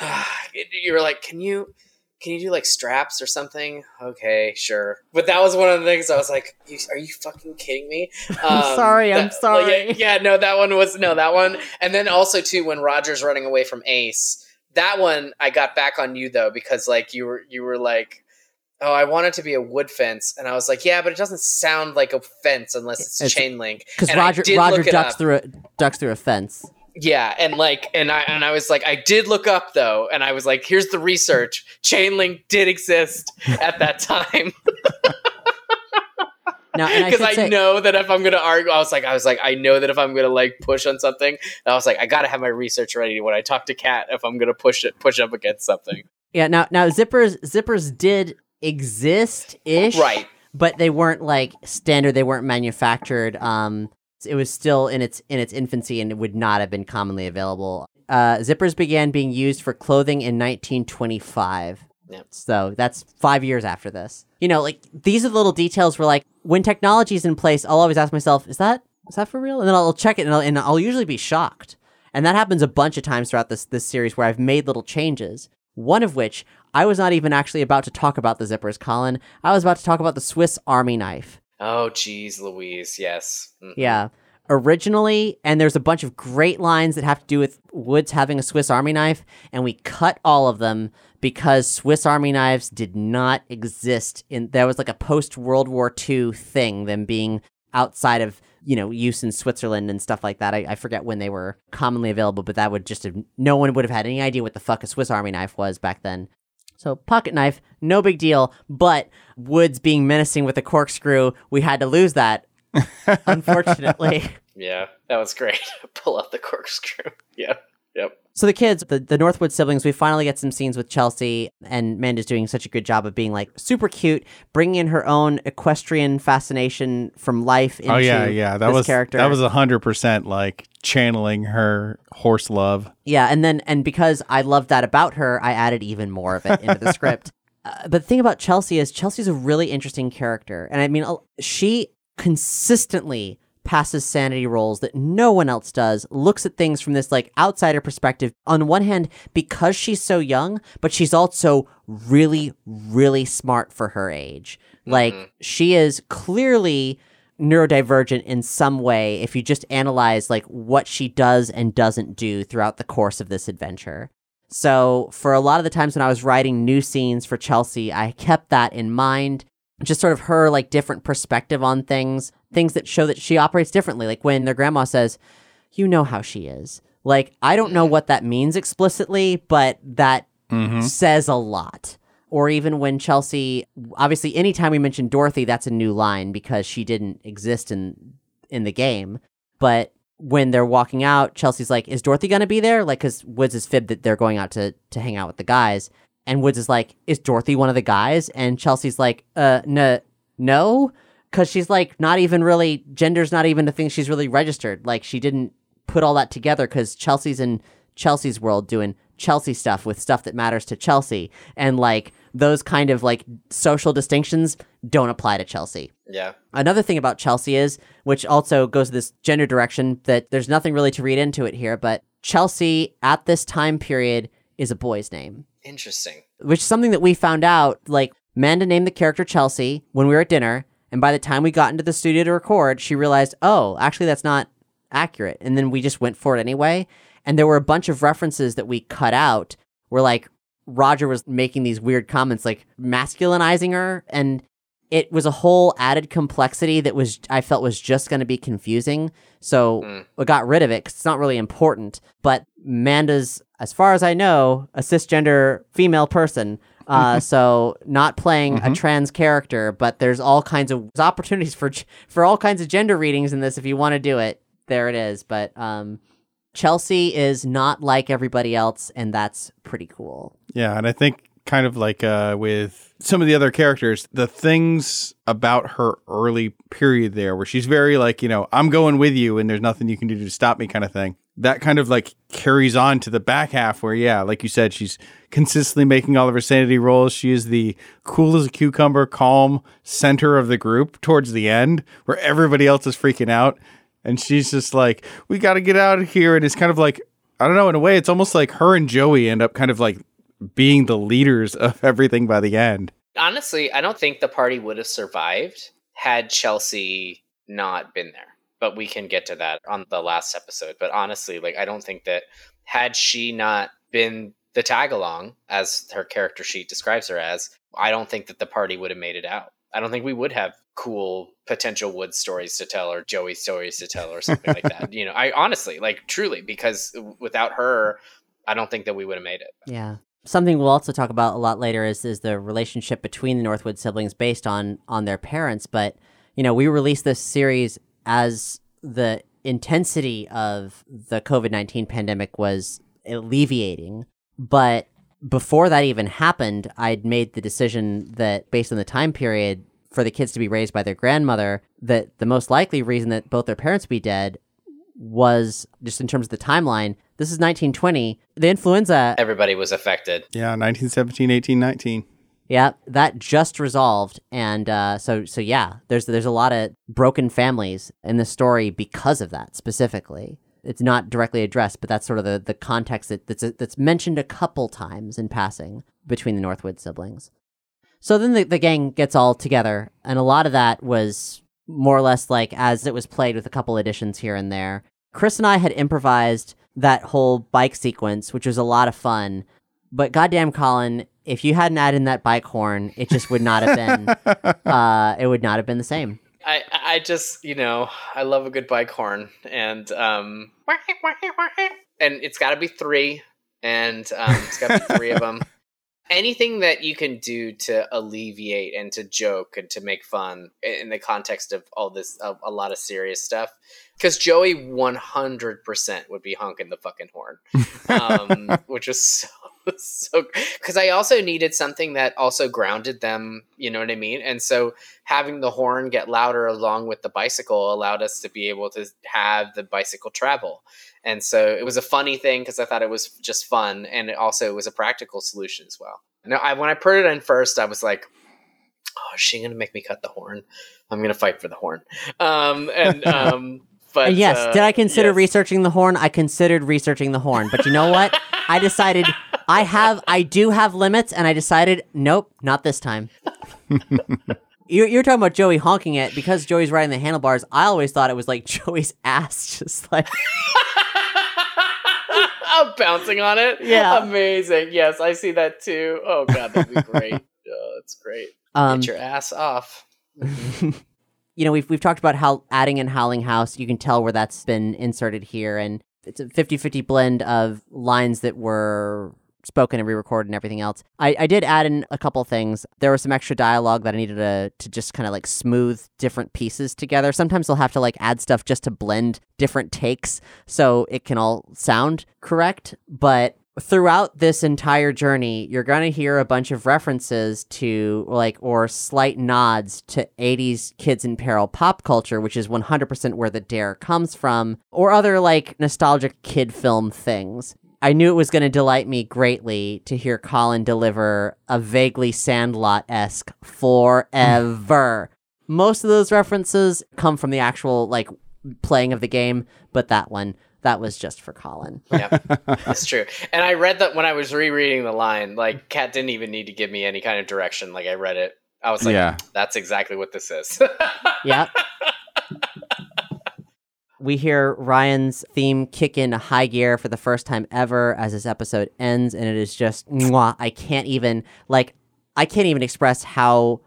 *sighs* "You were like, can you, can you do like straps or something?" Okay, sure. But that was one of the things I was like, "Are you fucking kidding me?" *laughs* I'm sorry, I'm that- sorry. Yeah, yeah, no, that one was no, that one, and then also too when Roger's running away from Ace. That one I got back on you though because like you were you were like. Oh, I want it to be a wood fence, and I was like, "Yeah, but it doesn't sound like a fence unless it's, It's- chain link." Because Roger Roger ducks through a ducks through a fence. Yeah, and like, and I and I was like, I did look up though, and I was like, here's the research. Chain link did exist at that time *laughs* Now, and I because I, say, know that if I'm gonna argue, I was like, I was like, I know that if I'm gonna like push on something, I was like, I gotta have my research ready when I talk to Kat if I'm gonna push it, push up against something. yeah. Now, now zippers zippers did exist ish, Right. But they weren't like standard. They weren't manufactured. Um, it was still in its in its infancy, and it would not have been commonly available. Uh, zippers began being used for clothing in 1925. Yep. So that's five years after this. You know, like these are the little details where, like, when technology is in place, I'll always ask myself, "Is that is that for real?" And then I'll check it, and I'll, and I'll usually be shocked. And that happens a bunch of times throughout this this series where I've made little changes. One of which I was not even actually about to talk about the zippers, Colin. I was about to talk about the Swiss Army knife. Oh, geez, Louise, yes, Mhm. Yeah. Originally, and there's a bunch of great lines that have to do with Woods having a Swiss Army knife, and we cut all of them because Swiss Army knives did not exist in there was like a post World War II thing, them being outside of, you know, use in Switzerland and stuff like that. I, I forget when they were commonly available, but that would just have no one would have had any idea what the fuck a Swiss Army knife was back then. So pocket knife, no big deal. But Woods being menacing with a corkscrew, we had to lose that. *laughs* Unfortunately. yeah, that was great. *laughs* Pull out the corkscrew. *laughs* Yeah, yep. So the kids, the, the Northwood siblings, we finally get some scenes with Chelsea, and Manda's doing such a good job of being like super cute, bringing in her own equestrian fascination from life into oh yeah, yeah. That was character. that was a hundred percent like channeling her horse love. Yeah, and then and because I love that about her, I added even more of it into the script. *laughs* Uh, but the thing about Chelsea is Chelsea's a really interesting character, and I mean she consistently passes sanity rolls that no one else does. Looks at things from this like outsider perspective. On one hand, because she's so young, but she's also really, really smart for her age. Like mm-hmm. she is clearly neurodivergent in some way if you just analyze like what she does and doesn't do throughout the course of this adventure. So for a lot of the times when I was writing new scenes for Chelsea, I kept that in mind. Just sort of her like different perspective on things, things that show that she operates differently. Like when their grandma says, "You know how she is." Like I don't know what that means explicitly, but that mm-hmm. says a lot. Or even when Chelsea, obviously, anytime we mention Dorothy, that's a new line because she didn't exist in in the game. But when they're walking out, Chelsea's like, "Is Dorothy gonna be there?" Like, because Woods is fibbed that they're going out to to hang out with the guys, and Woods is like, "Is Dorothy one of the guys?" And Chelsea's like, "Uh, no, no." because she's like not even really gender's not even the thing she's really registered. Like she didn't put all that together because Chelsea's in Chelsea's world doing Chelsea stuff with stuff that matters to Chelsea, and like those kind of like social distinctions don't apply to Chelsea. Yeah. Another thing about Chelsea is, which also goes this gender direction, that there's nothing really to read into it here, but Chelsea at this time period is a boy's name, Interesting. which is something that we found out. Like, Manda named the character Chelsea when we were at dinner, and by the time we got into the studio to record, she realized, oh, actually, that's not accurate. And then we just went for it anyway. And there were a bunch of references that we cut out where, like, Roger was making these weird comments, like masculinizing her, and it was a whole added complexity that was I felt was just going to be confusing. So Mm. I got rid of it because it's not really important. But Manda's, as far as I know, a cisgender female person. Uh, so not playing a trans character, but there's all kinds of opportunities for *laughs* for all kinds of gender readings in this. If you want to do it, there it is. But um, Chelsea is not like everybody else, and that's pretty cool. Yeah, and I think kind of like uh, with some of the other characters, the things about her early period there, where she's very like, you know, I'm going with you, and there's nothing you can do to stop me, kind of thing. That kind of like carries on to the back half, where yeah, like you said, she's consistently making all of her sanity rolls. She is the cool as a cucumber, calm center of the group towards the end, where everybody else is freaking out, and she's just like, we got to get out of here, and it's kind of like. I don't know. In a way, it's almost like her and Joey end up kind of like being the leaders of *laughs* everything by the end. Honestly, I don't think the party would have survived had Chelsea not been there. But we can get to that on the last episode. But honestly, like I don't think that had she not been the tag along, as her character sheet describes her as, I don't think that the party would have made it out. I don't think we would have cool potential wood stories to tell or Joey stories to tell or something like that. *laughs* You know, I honestly, like truly, because without her, I don't think that we would have made it. Yeah. Something we'll also talk about a lot later is is the relationship between the Northwood siblings based on on their parents. But you know, we released this series as the intensity of the COVID nineteen pandemic was alleviating. But before that even happened, I'd made the decision that based on the time period for the kids to be raised by their grandmother, that the most likely reason that both their parents be dead was just in terms of the timeline. This is 1920. The influenza Everybody was affected. Yeah, 1917, 18, 19. Yeah, that just resolved, and uh, so so yeah, there's there's a lot of broken families in the story because of that specifically. It's not directly addressed, but that's sort of the, the context that, that's that's mentioned a couple times in passing between the Northwood siblings. So then the, the gang gets all together, and a lot of that was more or less like as it was played with a couple additions here and there. Chris and I had improvised that whole bike sequence, which was a lot of fun. But goddamn, Colin, if you hadn't added in that bike horn, it just would not have been. *laughs* uh, it would not have been the same. I I just you know I love a good bike horn and um and it's got to be three and um it's got to be three of them. *laughs* Anything that you can do to alleviate and to joke and to make fun in the context of all this a, a lot of serious stuff because Joey 100% would be honking the fucking horn, *laughs* um, which was so *laughs* so because I also needed something that also grounded them, you know what I mean? And so having the horn get louder along with the bicycle allowed us to be able to have the bicycle travel. And so it was a funny thing because I thought it was just fun, and it also it was a practical solution as well. Now, I, when I put it in first, I was like, "Oh, is she gonna make me cut the horn? I'm gonna fight for the horn." Um, and *laughs* um, but And yes, uh, did I consider yes. researching the horn? I considered researching the horn, but you know what? I decided I have, I do have limits, and I decided, nope, not this time. *laughs* you, you're talking about Joey honking it because Joey's riding the handlebars. I always thought it was like Joey's *laughs* ass, just like *laughs* I'm bouncing on it. Yeah. amazing. Yes, I see that too. Oh god, that'd be great. oh, that's great. um, Get your ass off. You know, we've we've talked about how adding in Howling House, you can tell where that's been inserted here, and it's a 50-50 blend of lines that were spoken and re-recorded and everything else. I, I did add in a couple things. There was some extra dialogue that I needed to to just kind of like smooth different pieces together. Sometimes they'll have to like add stuff just to blend different takes so it can all sound correct. But throughout this entire journey, you're going to hear a bunch of references to, like, or slight nods to 80s kids in peril pop culture, which is 100% where the dare comes from, or other, like, nostalgic kid film things. I knew it was going to delight me greatly to hear Colin deliver a vaguely Sandlot esque forever. Most of those references come from the actual, like, playing of the game, but that one, that was just for Colin. Yeah, *laughs* that's true. And I read that when I was rereading the line, like Kat didn't even need to give me any kind of direction. Like I read it, I was like, Yeah. "That's exactly what this is." *laughs* Yep. we hear Ryan's theme kick in high gear for the first time ever as this episode ends, and it is just mwah, I can't even like I can't even express how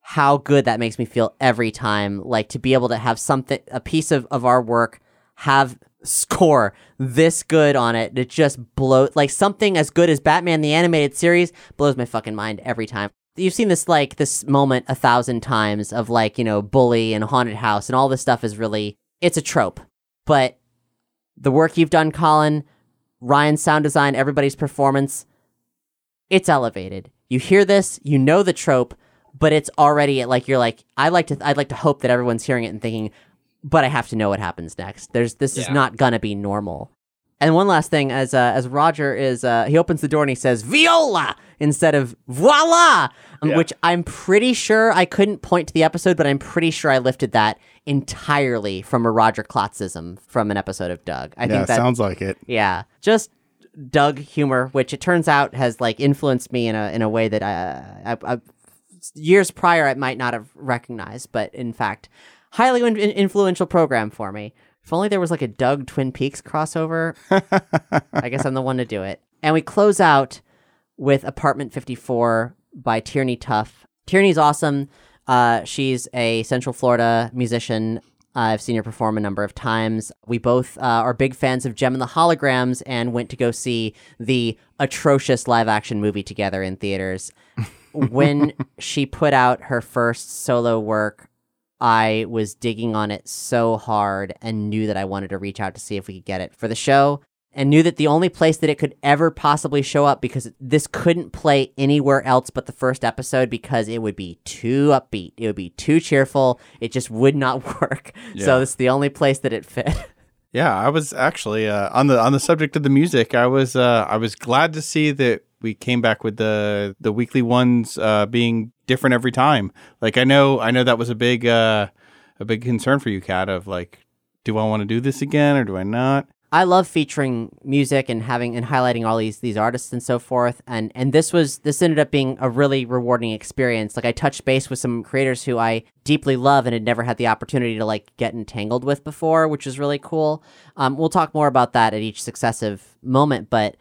how good that makes me feel every time. Like to be able to have something a piece of, of our work have score this good on it it just blows like something as good as batman the animated series blows my fucking mind every time. You've seen this like this moment a thousand times of like you know bully and haunted house and all this stuff is really it's a trope. But the work you've done colin ryan's sound design everybody's performance it's elevated. You hear this you know the trope but it's already like you're like i like to i'd like to hope that everyone's hearing it and thinking but i have to know what happens next. There's this is not gonna be normal. And one last thing, as uh, as Roger is, uh, he opens the door and he says "Viola" instead of "Voila," um, which I'm pretty sure I couldn't point to the episode, but I'm pretty sure I lifted that entirely from a Roger Klotzism from an episode of Doug. I yeah, think that sounds like it. yeah, just Doug humor, which it turns out has like influenced me in a in a way that I, I, I years prior I might not have recognized, but in fact, highly in- influential program for me. If only there was like a Doug Twin Peaks crossover. *laughs* I guess I'm the one to do it. And we close out with Apartment 54 by Tierney Tuff. Tierney's awesome. Uh, she's a Central Florida musician. I've seen her perform a number of times. We both uh, are big fans of Jem and the Holograms and went to go see the atrocious live action movie together in theaters. *laughs* when she put out her first solo work, I was digging on it so hard and knew that I wanted to reach out to see if we could get it for the show and knew that the only place that it could ever possibly show up because this couldn't play anywhere else but the first episode because it would be too upbeat. It would be too cheerful. It just would not *laughs* work. So Yeah. it's the only place that it fit. *laughs* Yeah, I was actually uh, on the on the subject of the music. I was uh, I was glad to see that we came back with the the weekly ones uh, being different every time. Like I know I know that was a big uh, a big concern for you, Kat. Of like, do I want to do this again or do I not? I love featuring music and having and highlighting all these these artists and so forth. And and this was this ended up being a really rewarding experience. Like I touched base with some creators who I deeply love and had never had the opportunity to like get entangled with before, which was really cool. Um, we'll talk more about that at each successive moment, but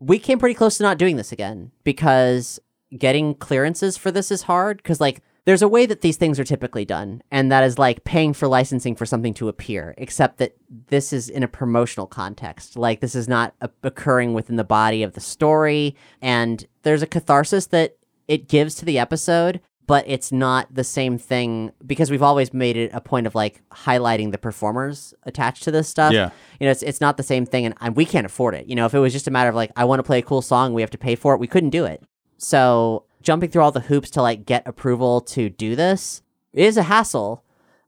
we came pretty close to not doing this again because getting clearances for this is hard because like there's a way that these things are typically done and that is like paying for licensing for something to appear except that this is in a promotional context. Like this is not a- occurring within the body of the story and there's a catharsis that it gives to the episode but it's not the same thing because we've always made it a point of like highlighting the performers attached to this stuff Yeah. you know, it's, it's not the same thing, and, and we can't afford it. You know, if it was just a matter of like, I want to play a cool song, we have to pay for it, we couldn't do it. So jumping through all the hoops to like get approval to do this is a hassle,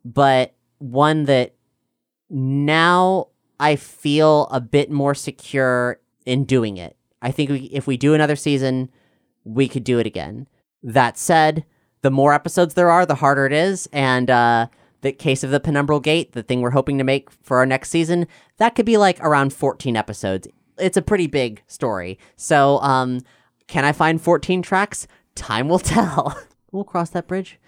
but one that now I feel a bit more secure in doing it. I think we, if we do another season, we could do it again. That said, the more episodes there are, the harder it is, and uh, the case of the Penumbral Gate, the thing we're hoping to make for our next season, that could be like around 14 episodes. It's a pretty big story. So, um, can I find 14 tracks? Time will *laughs* tell. we'll cross that bridge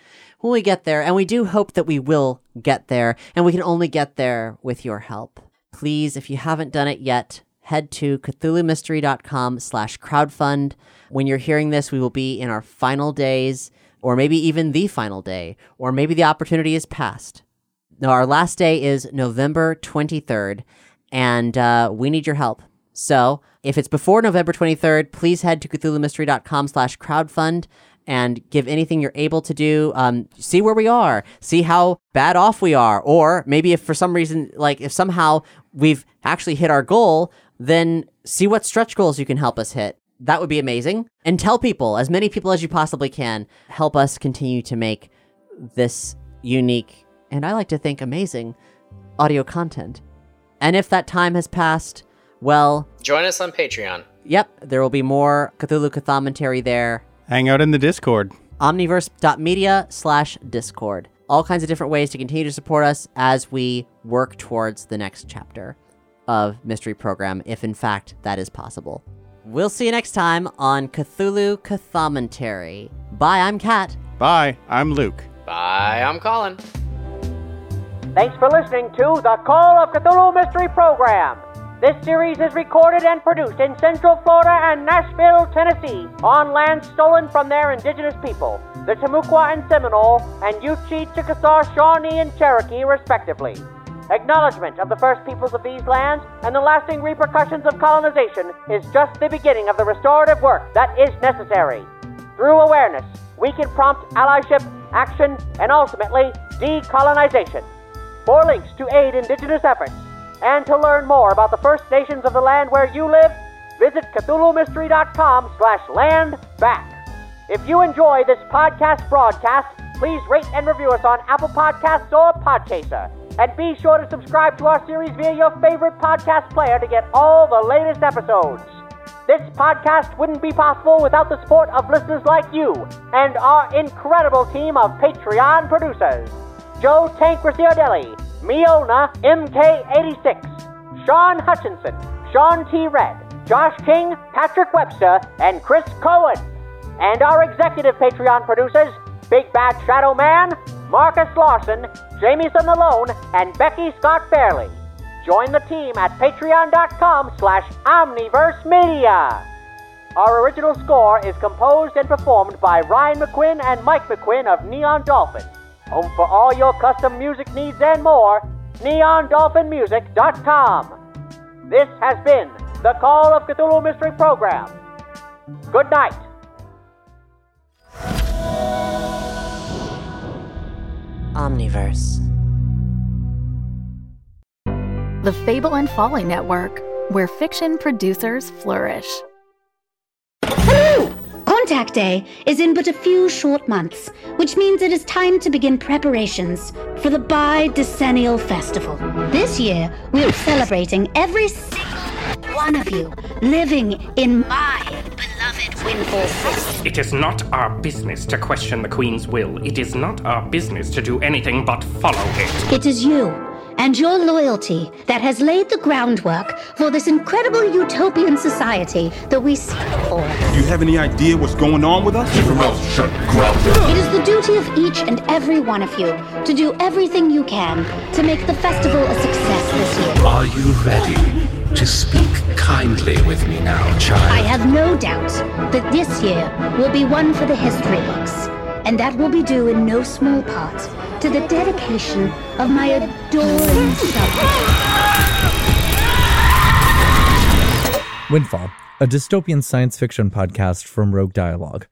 when we get there, and we do hope that we will get there, and we can only get there with your help. Please, if you haven't done it yet, head to cthulhumystery.com slash crowdfund. When you're hearing this, we will be in our final days, or maybe even the final day, or maybe the opportunity is past. Now, our last day is November 23rd, and uh, we need your help. So, if it's before November 23rd, please head to cthulhumystery.com slash crowdfund and give anything you're able to do. Um, see where we are, see how bad off we are, or maybe if for some reason, like if somehow we've actually hit our goal, then see what stretch goals you can help us hit. That would be amazing. And tell people, as many people as you possibly can, help us continue to make this unique and I like to think amazing audio content. And if that time has passed, well, Join us on Patreon. yep, there will be more Cthulhu Cthommentary there. Hang out in the Discord. Omniverse.media slash Discord. All kinds of different ways to continue to support us as we work towards the next chapter of Mystery Program, if in fact that is possible. We'll see you next time on Cthulhu Cthommentary. Bye, I'm Kat. Bye. I'm Luke. Bye, I'm Colin. Thanks for listening to the Call of Cthulhu Mystery Program. This series is recorded and produced in Central Florida and Nashville, Tennessee, on land stolen from their indigenous people, the Timucua and Seminole, and Yuchi, Chickasaw, Shawnee, and Cherokee, respectively. Acknowledgement of the first peoples of these lands and the lasting repercussions of colonization is just the beginning of the restorative work that is necessary. Through awareness, we can prompt allyship, action, and ultimately decolonization. For links to aid Indigenous efforts and to learn more about the First Nations of the land where you live, visit CthulhuMystery.com slash land back. If you enjoy this podcast broadcast, please rate and review us on Apple Podcasts or Podchaser. And be sure to subscribe to our series via your favorite podcast player to get all the latest episodes. This podcast wouldn't be possible without the support of listeners like you and our incredible team of Patreon producers. Joe Tank Ricciardelli, Miona MK86, Sean Hutchinson, Sean T. Red, Josh King, Patrick Webster, and Chris Cohen. And our executive Patreon producers, Big Bad Shadow Man, Marcus Larson, Jamieson Malone, and Becky Scott Fairley. Join the team at patreon.com slash omniverse media. Our original score is composed and performed by Ryan McQuinn and Mike McQuinn of Neon Dolphin. Home for all your custom music needs and more, neondolphinmusic.com. This has been the Call of Cthulhu Mystery Program. Good night. Omniverse. The Fable and Folly Network, where fiction producers flourish. Hello! Contact Day is in but a few short months, which means it is time to begin preparations for the Bi Decennial Festival. This year, we're celebrating every single one of you living in my beloved Windfall City. It is not our business to question the Queen's will. It is not our business to do anything but follow it. It is you and your loyalty that has laid the groundwork for this incredible utopian society that we seek for. Do you have any idea what's going on with us? Keep your mouth shut, It is the duty of each and every one of you to do everything you can to make the festival a success this year. Are you ready to speak kindly with me now, child? I have no doubt that this year will be one for the history books, and that will be due in no small part to the dedication of my adoring subjects. Windfall, a dystopian science fiction podcast from Rogue Dialogue.